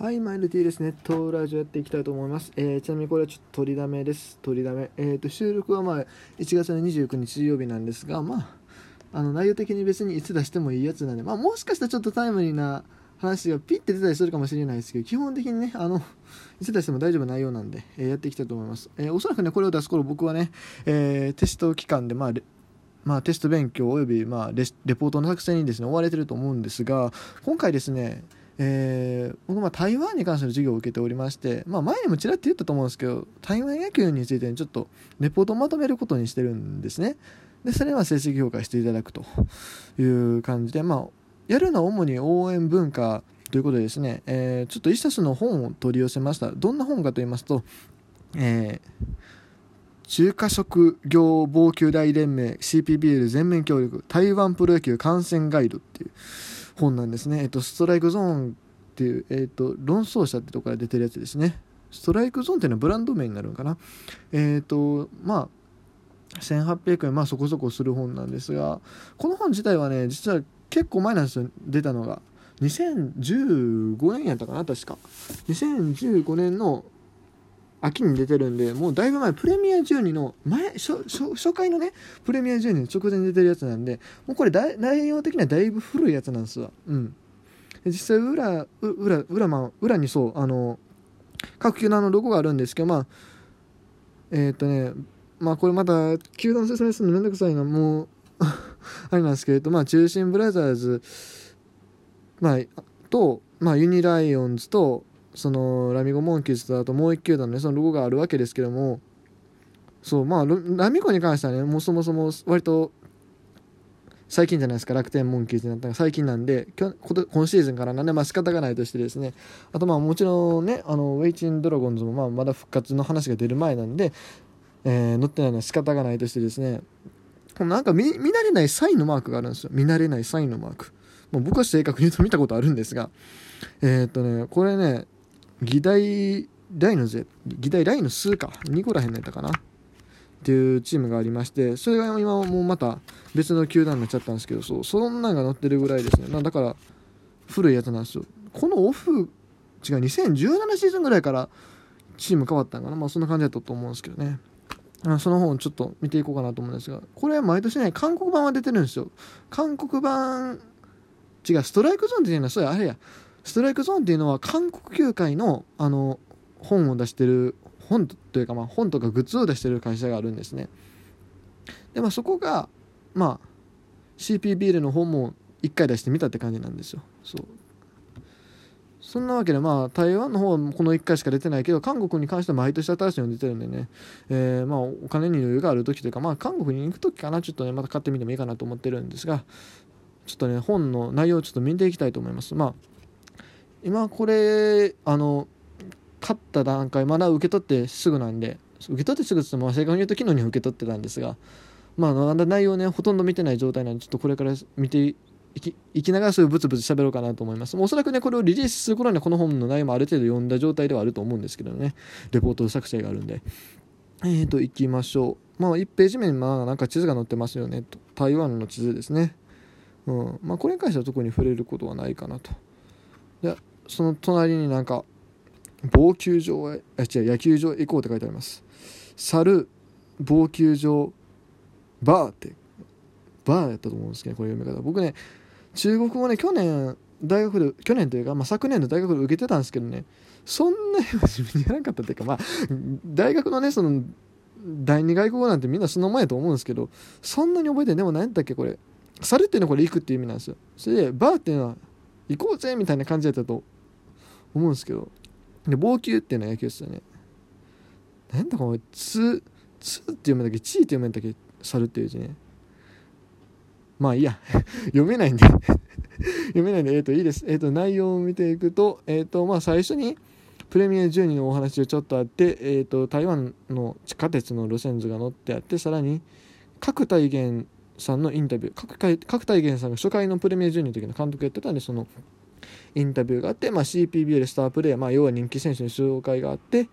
はい、マイル T ですね。トラジオやっていきたいと思います。えーちなみにこれはちょっと取りだめです。取りだめ。えっ、と、収録はまあ、1月の29日水曜日なんですが、まあ、あの、内容的に別にいつ出してもいいやつなんで、まあ、もしかしたらちょっとタイムリーな話がピッて出たりするかもしれないですけど、基本的にね、あの、いつ出しても大丈夫な内容なんで、えーやっていきたいと思います。えおそらくね、これを出す頃僕はね、えテスト期間で、まあ、まあ、テスト勉強および、まあ、レレポートの作成にですね追われてると思うんですが今回ですね、えー僕ま台湾に関しての授業を受けておりまして、まあ、前にもちらっと言ったと思うんですけど台湾野球についてちょっとレポートをまとめることにしてるんですね。でそれは成績評価していただくという感じでまあやるのは主に応援文化ということでですね、えーちょっと一冊の本を取り寄せました。どんな本かと言いますと、えー中華食業防球大連盟 CPBL 全面協力台湾プロ野球観戦ガイドっていう本なんですね、えっと、ストライクゾーンっていう、えっと、論争者ってとこから出てるやつですね。ストライクゾーンっていうのはブランド名になるのかな。えっ、とまあ1800円まあそこそこする本なんですがこの本自体はね実は結構前なんですよ。出たのが。2015年やったかな確か。2015年の秋に出てるんでもうだいぶ前プレミア12の前初初初回のねプレミア12の直前に出てるやつなんでもうこれだ内容的にはだいぶ古いやつなんですわ。うん。で実際裏裏裏,、まあ、裏にそうあの各球団のロゴがあるんですけどまあえーっとねまあこれまた球団の説明するのめんどくさいなもう あれなんですけれどまあ中信ブラザーズまあと、まあ、ユニライオンズとそのラミゴモンキーズとあともう一球団のねそのロゴがあるわけですけどもそうまあラミゴに関してはねもうそもそも割と最近じゃないですか楽天モンキーズになったのが。最近なんで今今今シーズンからなんでまあ仕方がないとしてですね。あとまあもちろんねあのウェイチンドラゴンズもまあまだ復活の話が出る前なんで、えー乗ってないのは仕方がないとしてですね。なんか見見慣れないサインのマークがあるんですよ。見慣れないサインのマーク。もう僕は正確に言うと見たことあるんですが。えーっとねこれね議題大のぜ議題大の数か。2個らへんのやったかな。っていうチームがありましてそれが今もうまた別の球団になっちゃったんですけどそうそんなんが載ってるぐらいですね。まだから古いやつなんですよ。このオフ違う2017シーズンぐらいからチーム変わったんかな。まあそんな感じだったと思うんですけどね。あその本ちょっと見ていこうかなと思うんですがこれは毎年ね韓国版は出てるんですよ。韓国版違うストライクゾーンっていうのはそうやあれや。ストライクゾーンっていうのは韓国球界のあの本を出してる本というかまあ本とかグッズを出してる会社があるんですね。でまあそこがまあ CPBL の本も1回出してみたって感じなんですよ。そう。そんなわけでまあ台湾の方はこの1回しか出てないけど韓国に関しては毎年新しいの出てるんでね、えーまあお金に余裕がある時というかまあ韓国に行く時かなちょっとねまた買ってみてもいいかなと思ってるんですがちょっとね本の内容をちょっと見ていきたいと思います。まあ今これあの買った段階まだ受け取ってすぐなんで受け取ってすぐって言っても正確に言うと昨日に受け取ってたんですがまあまだ内容ねほとんど見てない状態なんでちょっとこれから見ていきいきながらそういうブツブツ喋ろうかなと思います。おそらくねこれをリリースする頃にはこの本の内容もある程度読んだ状態ではあると思うんですけどね。レポート作成があるんで。えーと行きましょう。まあ1ページ目にまあなんか地図が載ってますよね。と台湾の地図ですね。うん。まあこれに関しては特に触れることはないかなと。でその隣になんか棒球場へあ違う野球場へ行こうって書いてあります。猿棒球場バーってバーやったと思うんですけどこれ読み方。僕ね中国語ね去年大学で去年というか、まあ、昨年の大学で受けてたんですけどねそんなに真面にやらなかったっていうかまあ大学のねその第二外国語なんてみんなその前やと思うんですけどそんなに覚えてでも何やったっけこれ。猿っていうのはこれ行くっていう意味なんですよ。それでバーっていうのは行こうぜみたいな感じだったと思うんですけど。で棒球っていうのは野球ですよね。なんだこれつつって読めんだっけチーって読めんだっけ猿っていう字ね。まあいいや。読めないんで。読めないんでえっ、といいです。えっ、と内容を見ていくとえっ、とまあ最初にプレミア12のお話がちょっとあって、えー、と台湾の地下鉄の路線図が載ってあってさらに角大元さんのインタビュー。角大角大元さんが初回のプレミア12の時の監督やってたんでそのインタビューがあって、まあ、CPBL スタープレー、まあ、要は人気選手の紹介があって、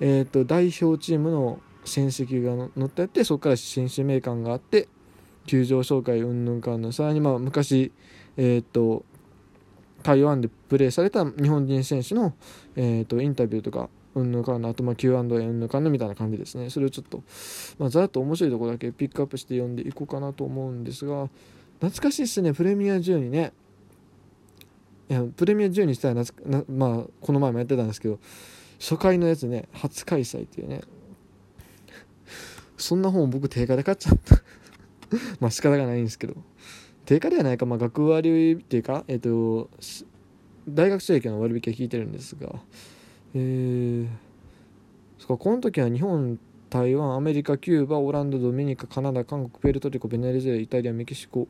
えー、と代表チームの戦績が載ってあってそこから新指名官があって球場紹介うんぬんかんぬんさらにまあ昔えっ、と台湾でプレーされた日本人選手の、えーと、インタビューとかうんぬんかんのあとまあ Q&A うんぬんかんのみたいな感じですね。それをちょっと、まあ、ざっと面白いところだけピックアップして読んでいこうかなと思うんですが懐かしいっすね。プレミア12ね。いやプレミア12したらなまあこの前もやってたんですけど初回のやつね初開催っていうね。そんな本僕定価で買っちゃった。まあ仕方がないんですけど。定価ではないか、まあ、学割っていうか、えっ、ー、と大学生の割引は引いてるんですが。えー、そかこの時は日本台湾アメリカキューバオランダドミニカカナダ韓国ペルトリコベネズエライタリアメキシコ。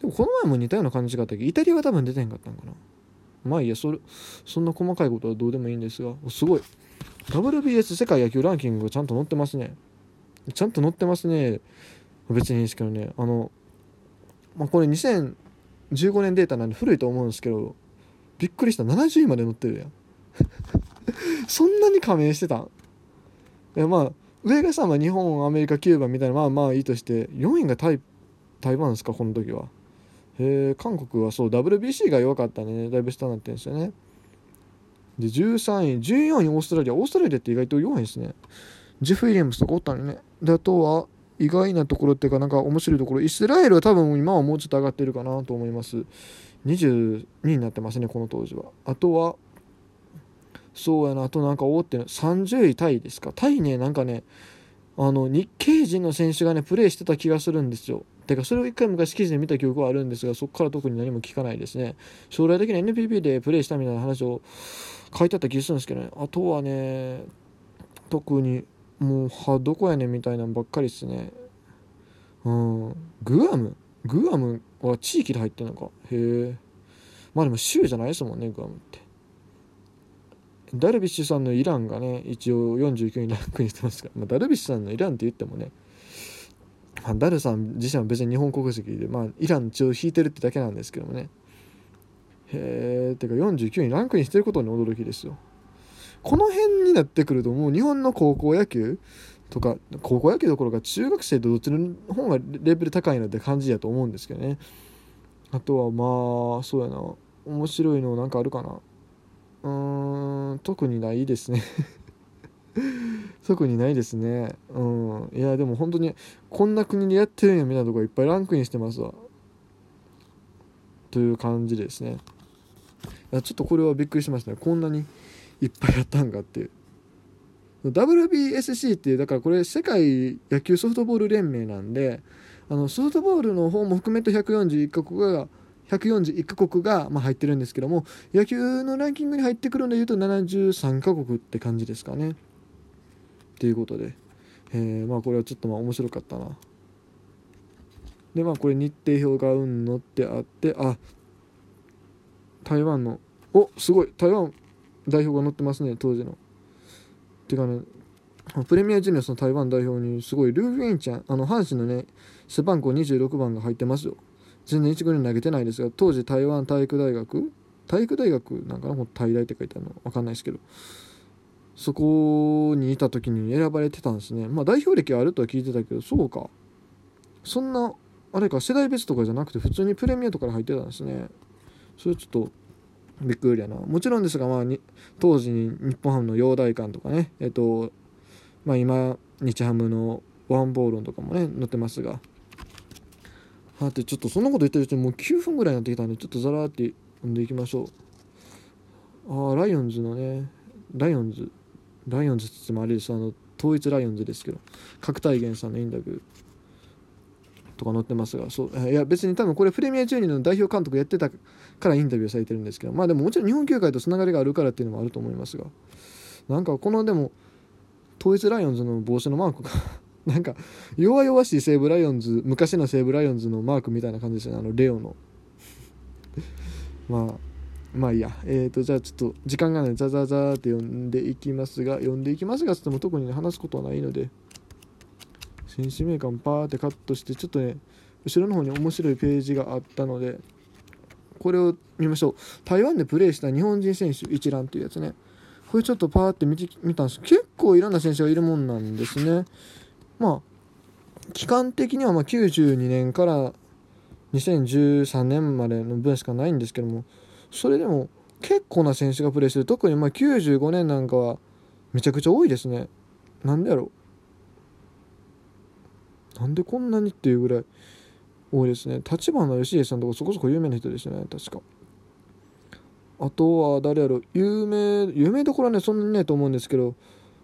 でもこの前も似たような感じがあったけどイタリアは多分出てへんかったんかな。まあいいやそれそんな細かいことはどうでもいいんですがすごい。WBS 世界野球ランキングがちゃんと載ってますね。ちゃんと載ってますね。別にいいですけどね。あの、まあ、これ2015年データなんで古いと思うんですけどびっくりした。70位まで載ってるやん。そんなに加盟してたん？いやまあ上がさ、まあ、日本アメリカキューバみたいなまあまあいいとして4位が台台湾ですかこの時は。え韓国はそう WBC が弱かったね。だいぶ下になってるんですよね。で13位14位オーストラリア。オーストラリアって意外と弱いんですね。ジェフ・ウィリアムスとかおったのね。であとは意外なところっていうかなんか面白いところ。イスラエルは多分今はもうちょっと上がってるかなと思います。22になってますねこの当時は。あとはそうやな。あとなんか大って30位タイですか。タイねなんかねあの日系人の選手がねプレーしてた気がするんですよ。てかそれを一回昔記事で見た記憶はあるんですがそこから特に何も聞かないですね。将来的に NPB でプレーしたみたいな話を書いてあった気がするんですけどね。あとはね特にもうはどこやねんみたいなのばっかりっすね。うん。グアム？グアムは地域で入ってんのか？へえ。まあでも州じゃないですもんねグアムって。ダルビッシュさんのイランがね一応49位ランクにしてますが、まあ、ダルビッシュさんのイランって言ってもね、まあ、ダルさん自身は別に日本国籍で、まあ、イラン一応引いてるってだけなんですけどもね。へえてか49位ランクにしてることに驚きですよ。この辺になってくるともう日本の高校野球とか高校野球どころか中学生とどっちの方がレベル高いのって感じやと思うんですけどね。あとはまあそうやな。面白いのなんかあるかな。うーん特にないですね。特にないですね。うん。いやでも本当にこんな国でやってるんやみたいなとこいっぱいランクインしてますわ。という感じですね。いやちょっとこれはびっくりしましたね。こんなにいっぱいやったんかっていう。WBSC っていうだからこれ世界野球ソフトボール連盟なんであのソフトボールの方も含めて141カ国が141カ国が、ま、入ってるんですけども野球のランキングに入ってくるんでいうと73カ国って感じですかね。ということで、えー、まあこれはちょっとまあ面白かったな。でまあこれ日程表がうんのってあってあ台湾のおすごい。台湾代表が載ってますね当時の。ていうかねプレミアジュニアスの台湾代表にすごいルーフィンちゃんあの阪神のね背番号26番が入ってますよ。全然1軍に投げてないですが当時台湾体育大学体育大学なんかな？もう体大って書いてあるの分かんないですけど。そこにいた時に選ばれてたんですね。まあ代表歴あるとは聞いてたけどそうか。そんなあれか世代別とかじゃなくて普通にプレミアとかで入ってたんですね。それちょっとびっくりやな。もちろんですが、まあ、に当時に日本ハムの陽岱鋼とかね。えっとまあ今日ハムの王柏融とかもね載ってますが。はてちょっとそんなこと言ってるうちにもう9分ぐらいになってきたんでちょっとザラーって読んでいきましょう。ああライオンズのね。ライオンズ。ライオンズってもあれですあの統一ライオンズですけど郭泰源さんのインタビューとか載ってますがそういや別に多分これプレミア12の代表監督やってたからインタビューされてるんですけどまあでももちろん日本球界とつながりがあるからっていうのもあると思いますがなんかこのでも統一ライオンズの帽子のマークが なんか弱々しい西武ライオンズ昔の西武ライオンズのマークみたいな感じですよねあのレオの。まあまあいいや。えーとじゃあちょっと時間がないザザザーって読んでいきますが読んでいきますがつっても特に、ね、話すことはないので選手名鑑パーってカットしてちょっとね後ろの方に面白いページがあったのでこれを見ましょう。台湾でプレーした日本人選手一覧っていうやつね。これちょっとパーって見て見たんです。結構いろんな選手がいるもんなんですね。まあ期間的にはま92年から2013年までの分しかないんですけどもそれでも結構な選手がプレーしてる。特にまあ95年なんかはめちゃくちゃ多いですね。なんでやろう。なんでこんなにっていうぐらい多いですね。立花義家さんとかそこそこ有名な人でしたね確か。あとは誰やろ有名有名どころはねそんなにないと思うんですけど、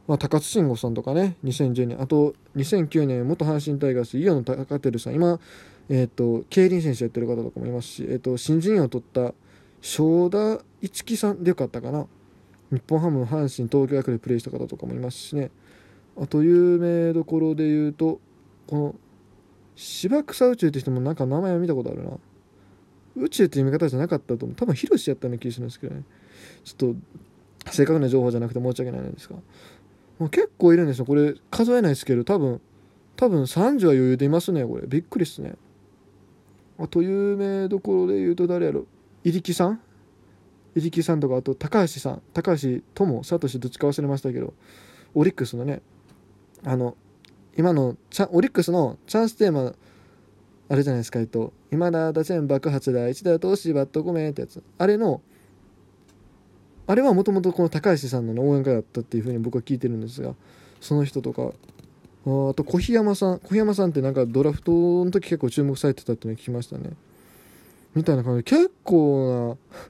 まあ、高津慎吾さんとかね2010年あと2009年元阪神タイガース伊予野貴輝さん。今えっ、ー、と競輪選手やってる方とかもいますし、えーと、新人を取った正田一樹さんでよかったかな。日本ハム阪神東京役でプレーした方とかもいますしね。あと有名どころで言うとこの芝草宇宙って人もなんか名前は見たことあるな。宇宙っていう見方じゃなかったと思う。多分ヒロシやったような気がするんですけどね。ちょっと正確な情報じゃなくて申し訳ないんですが、まあ、結構いるんですよ。これ数えないですけど多分多分30は余裕でいますねこれ。びっくりっすね。あと有名どころで言うと誰やろ入木さん？入木さんとかあと高橋さん。高橋友聡どっちか忘れましたけど。オリックスのね。あの今のオリックスのチャンステーマあれじゃないですかえっと「今だ打線爆発だ一打投資バットごめん」ってやつ。あれのあれはもともとこの高橋さんの応援会だったっていうふうに僕は聞いてるんですがその人とか。あと小檜山さん。小檜山さんってなんかドラフトの時結構注目されてたっていうのを聞きましたね。みたいな感じで結構な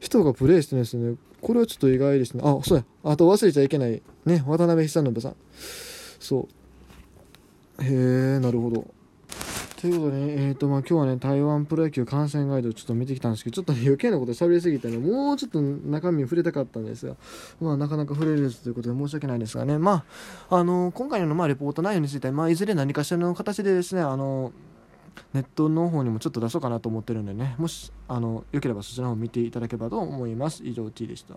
人がプレイしてるんですね。これはちょっと意外ですね。あそうや。あと忘れちゃいけない。ね渡辺久信さん。そう。へえなるほど。ということで、ね、えーとまあ、今日はね、台湾プロ野球観戦ガイドをちょっと見てきたんですけど、ちょっと、ね余計なこと喋りすぎてね、もうちょっと中身触れたかったんですが、まあ、なかなか触れるということで申し訳ないですがね、まあ、あの今回の、まあ、レポート内容について、まあ、いずれ何かしらの形でですね、あのネットの方にもちょっと出そうかなと思ってるんでね、もし、あの、よければそちらの方見ていただければと思います。以上、T でした。